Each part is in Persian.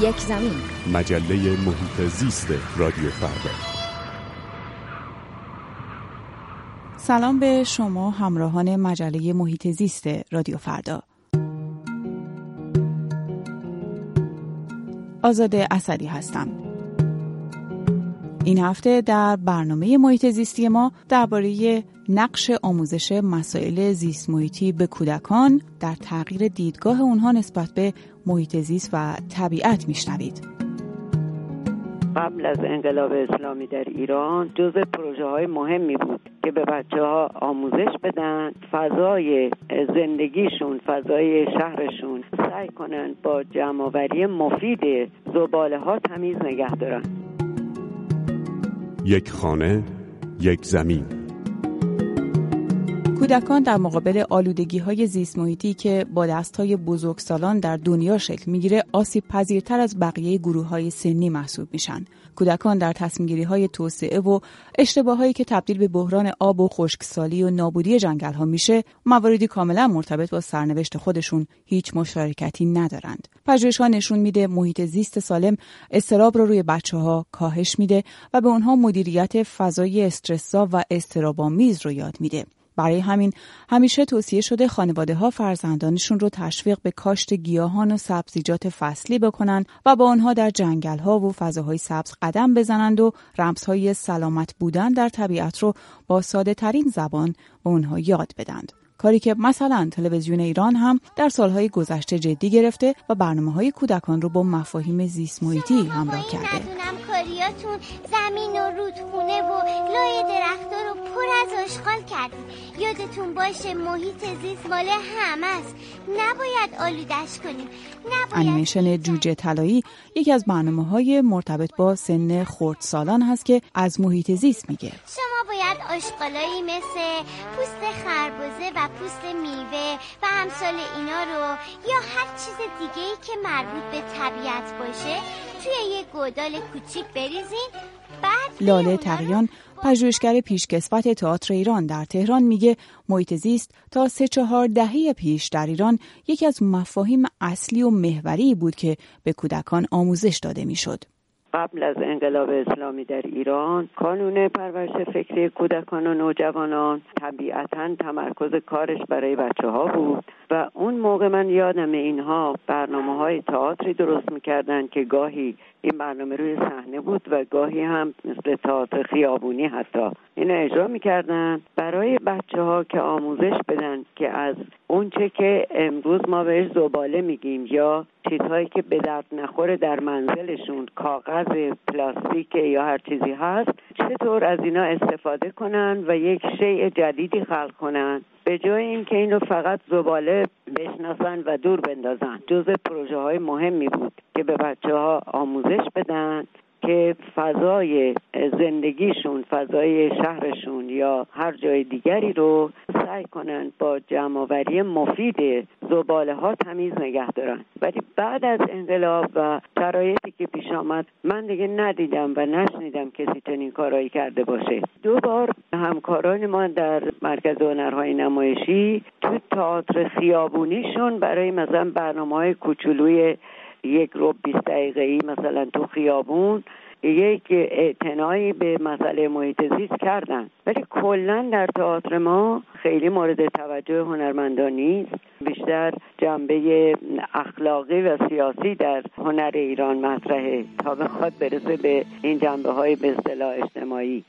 یک زمین. مجله محیط زیست رادیو فردا. سلام به شما همراهان مجله محیط زیست رادیو فردا. آزاده اسدی هستم. این هفته در برنامه محیط زیستی ما درباره نقش آموزش مسائل زیست محیطی به کودکان در تغییر دیدگاه اونها نسبت به محیط زیست و طبیعت میشنوید. قبل از انقلاب اسلامی در ایران جز پروژه های مهمی بود که به بچه ها آموزش بدن فضای زندگیشون فضای شهرشون سعی کنن با جمعآوری مفید زباله ها تمیز نگه دارن یک خانه یک زمین. کودکان در مقابل آلودگی های زیست محیطی که با دست های بزرگسالان در دنیا شکل می‌گیره آسیب پذیرتر از بقیه گروه های سنی محسوب میشن. کودکان در تصمیم های توسعه و اشتباهایی که تبدیل به بحران آب و خشکسالی و نابودی جنگل ها میشه مواردی کاملا مرتبط با سرنوشت خودشون هیچ مشارکتی ندارند. پژوهش ها نشون میده محیط زیست سالم استراب رو روی بچه ها کاهش میده و به اونها مدیریت فضای استرسا و استرابامیز رو یاد میده. برای همین همیشه توصیه شده خانواده ها فرزندانشون رو تشویق به کاشت گیاهان و سبزیجات فصلی بکنن و با آنها در جنگل ها و فضاهای سبز قدم بزنند و رمزهای سلامت بودن در طبیعت رو با ساده ترین زبان به اونها یاد بدند. کاری که مثلا تلویزیون ایران هم در سالهای گذشته جدی گرفته و برنامه های کودکان رو با مفاهیم زیست محیطی همراه کرده. کاریاتون زمین و رودخونه و لای درختها رو پر از آشغال کردید یادتون باشه محیط زیست مال همه است. نباید آلودش کنیم. نباید انیمیشن جوجه طلایی یکی از برنامه های مرتبط با سن سالان هست که از محیط زیست میگه. شما باید آشغالایی مثل پوست خربزه و پوست میوه و امثال اینا رو یا هر چیز دیگه ای که مربوط به طبیعت باشه توی یه گودال کوچیک بریزین بعد لاله تقیان پژوهشگر پیشکسوت تئاتر ایران در تهران میگه محیط زیست تا سه چهار دهه پیش در ایران یکی از مفاهیم اصلی و محوری بود که به کودکان آموزش داده می‌شد. قبل از انقلاب اسلامی در ایران کانون پرورش فکری کودکان و نوجوانان طبیعتا تمرکز کارش برای بچه ها بود و اون موقع من یادم اینها برنامه های تئاتری درست می‌کردن که گاهی این برنامه روی صحنه بود و گاهی هم مثل تئاتر خیابونی حتی. این اجرا می‌کردن برای بچه ها که آموزش بدن که از اونچه که امروز ما بهش زباله میگیم یا چیزهایی که به درد نخوره در منزلشون کاغذ پلاستیک یا هر چیزی هست چطور از اینا استفاده کنن و یک شیء جدیدی خلق کنن؟ به جای اینکه اینو فقط زباله بشناسن و دور بندازن جز پروژه های مهمی بود که به بچه ها آموزش بدن که فضای زندگیشون فضای شهرشون یا هر جای دیگری رو سعی کنن با جمعآوری مفید زباله ها تمیز نگه دارن. ولی بعد از انقلاب و شرایطی که پیش آمد من دیگه ندیدم و نشنیدم کسی چنین کارایی کرده باشه. دو بار همکاران ما در مرکز هنرهای نمایشی تو تئاتر خیابونیشون برای مثلا برنامه های کوچولوی یک رو 20 دقیقه ای مثلا تو خیابون یک اعتنایی به مسئله محیط زیست کردن. ولی کلا در تئاتر ما خیلی مورد توجه هنرمندان نیست. بیشتر جنبه اخلاقی و سیاسی در هنر ایران مطرحه تا بخواد برسه به این جنبه های به اصطلاح اجتماعی.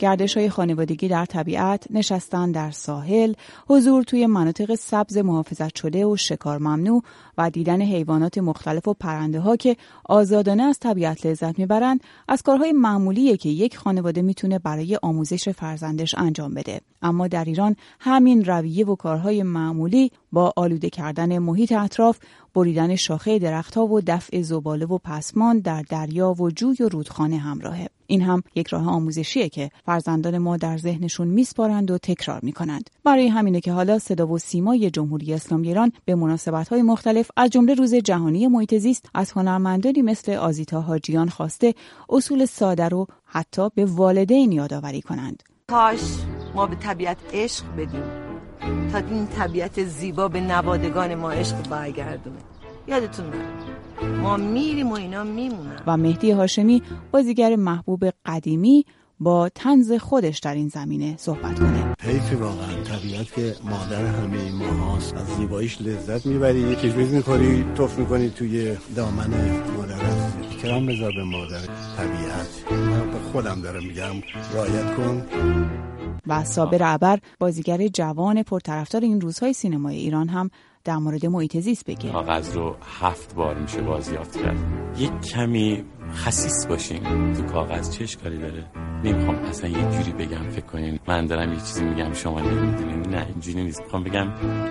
گردش های خانوادگی در طبیعت، نشستن در ساحل، حضور توی مناطق سبز محافظت شده و شکار ممنوع و دیدن حیوانات مختلف و پرنده ها که آزادانه از طبیعت لذت می‌برند از کارهای معمولیه که یک خانواده می‌تونه برای آموزش فرزندش انجام بده. اما در ایران همین رویه و کارهای معمولی با آلوده کردن محیط اطراف بریدن شاخه درختها و دفع زباله و پسمان در دریا و جوی و رودخانه همراهه این هم یک راه آموزشیه که فرزندان ما در ذهنشون میسپارند و تکرار می‌کنند. برای همینه که حالا صدا و سیمای جمهوری اسلامی ایران به مناسبت‌های مختلف از جمله روز جهانی محیط زیست از هنرمندانی مثل آزیتا حاجیان خواسته اصول ساده رو حتی به والدین یادآوری کنند. کاش ما به طبیعت عشق بدیم تا این طبیعت زیبا به نوادگان ما عشق برگردونه. یادتون نره ما میریم و اینا میمونن. و مهدی هاشمی بازیگر محبوب قدیمی با تنز خودش در این زمینه صحبت کنه. حیف واقعا. طبیعت که مادر همه ما هاست. از زیباییش لذت می‌بری. کشمیز می‌خوری توف می‌کنی توی دامن مادر کرام بذار به مادر طبیعت. من به خودم دارم میگم رایت کن. و صابر عبر بازیگر جوان پرطرفدار این روزهای سینمای ایران هم در مورد محیط زیست بگه. کاغذ رو هفت بار میشه بازیافت کرد. یک کمی خصیص باشیم تو کاغذ چه اشکالی داره؟ نمی‌خوام اصلا یه جوری بگم فکر کنین. من دارم یه چیزی میگم شما نمی‌دونین. نه اینجوری نیست. می‌خوام بگم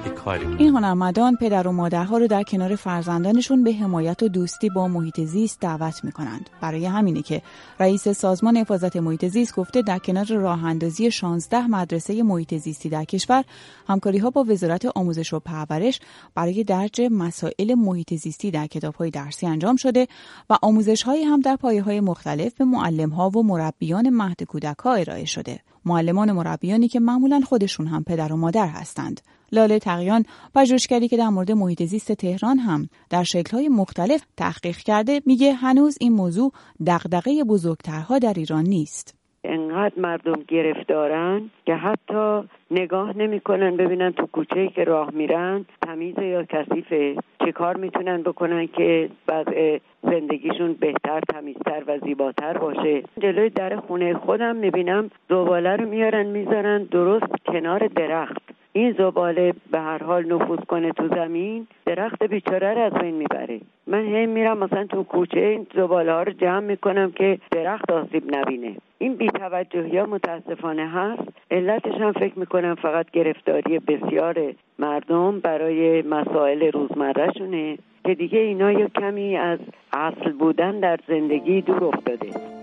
یه کاری این هنرمندان پدر و مادرها رو در کنار فرزندانشون به حمایت و دوستی با محیط زیست دعوت می‌کنند. برای همینه که رئیس سازمان حفاظت محیط زیست گفته در کنار راه اندازی 16 مدرسه محیط زیستی در کشور همکاری ها با وزارت آموزش و پرورش برای درج مسائل محیط زیستی در کتاب های درسی انجام شده و آموزش های هم در پایه های مختلف به معلم ها و مربیان مهد کودک ها ارائه شده. معلمان مربیانی که معمولا خودشون هم پدر و مادر هستند. لاله تقیان پژوهشگری که در مورد محیط زیست تهران هم در شکل‌های مختلف تحقیق کرده میگه هنوز این موضوع دغدغه بزرگترها در ایران نیست. انقدر مردم گرفتارن که حتی نگاه نمی‌کنن ببینن تو کوچه که راه میرن تمیز یا کثیفه. چه کار می‌تونن بکنن که وضع زندگیشون بهتر تمیزتر و زیباتر باشه؟ جلوی در خونه خودم می‌بینم زباله رو میارن می‌ذارن درست کنار درخت. این زباله به هر حال نفوذ کنه تو زمین درخت بیچاره رو از بین می‌بره. من هی میرم مثلا تو کوچه این زباله ها رو جمع می‌کنم که درخت آسیب نبینه. این بیتوجهی ها متاسفانه هست. علتش هم فکر می‌کنم فقط گرفتاری بسیار مردم برای مسائل روزمرهشونه که دیگه اینا یا کمی از اصل بودن در زندگی دور افتاده.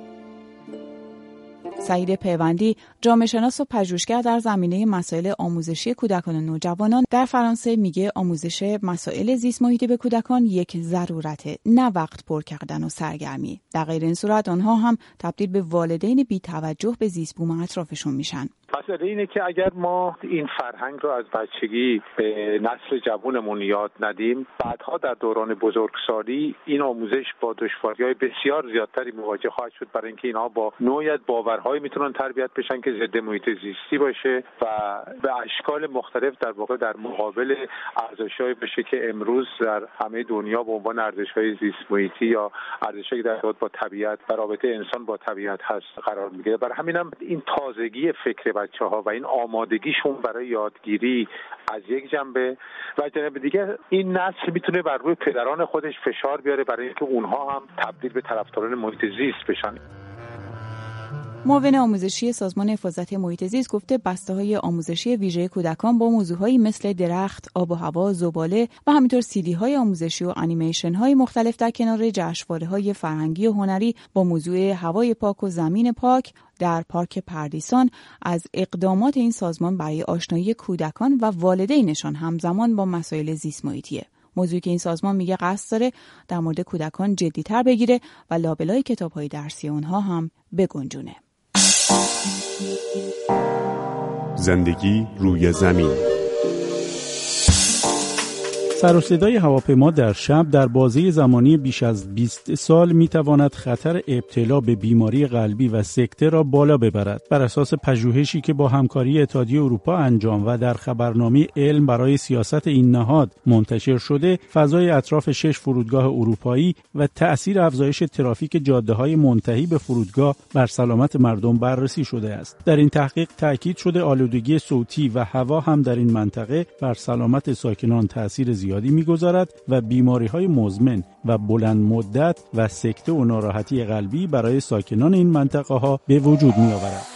سعید پیوندی جامعه شناس و پژوهشگر در زمینه مسائل آموزشی کودکان و نوجوانان در فرانسه میگه آموزش مسائل زیست محیطی به کودکان یک ضرورته نه وقت پر کردن و سرگرمی. در غیر این صورت آنها هم تبدیل به والدین بی توجه به زیست بوم اطرافشون میشن. مسئله اینه که اگر ما این فرهنگ رو از بچگی به نسل جوانمون یاد ندیم بعدها در دوران بزرگسالی این آموزش با دشواری های بسیار زیادتری مواجه خواهد شد برای اینکه اینها با نوعیت باورهایی می‌تونن تربیت بشن که ضد محیط زیستی باشه و به اشکال مختلف در واقع در مقابل ارزشهایی بشه که امروز در همه دنیا به عنوان ارزشهای زیست محیطی یا ارزشهایی در با طبیعت و رابطه انسان با طبیعت هست قرار می‌گیره. برای همینم این تازگی فکر بچه ها و این آمادگیشون برای یادگیری از یک جنبه و جنبه دیگه این نسل می‌تونه بر روی پدران خودش فشار بیاره برای اینکه اونها هم تبدیل به طرفداران محیط زیست بشن. معاون آموزشی سازمان حفاظت محیط زیست گفته بسته های آموزشی ویژه کودکان با موضوعهایی مثل درخت، آب و هوا، زباله و همینطور سیدی های آموزشی و انیمیشن های مختلف در کنار جشنواره های فرهنگی و هنری با موضوع هوای پاک و زمین پاک در پارک پردیسان از اقدامات این سازمان برای آشنایی کودکان و والدینشان همزمان با مسائل زیست محیطیه. موضوعی که این سازمان میگه قصد داره در مورد کودکان جدیتر بگیره و لابلای کتاب های درسی اونها هم بگنجونه. زندگی روی زمین. سر و صدای هواپیما در شب در بازه زمانی بیش از 20 سال می تواند خطر ابتلا به بیماری قلبی و سکته را بالا ببرد. بر اساس پژوهشی که با همکاری اتحادیه اروپا انجام و در خبرنامه علم برای سیاست این نهاد منتشر شده فضای اطراف شش فرودگاه اروپایی و تأثیر افزایش ترافیک جاده های منتهی به فرودگاه بر سلامت مردم بررسی شده است. در این تحقیق تاکید شده آلودگی صوتی و هوا هم در این منطقه بر سلامت ساکنان تاثیر زیادی می‌گذارد و بیماری های مزمن و بلند مدت و سکته و ناراحتی قلبی برای ساکنان این منطقه ها به وجود می آورد.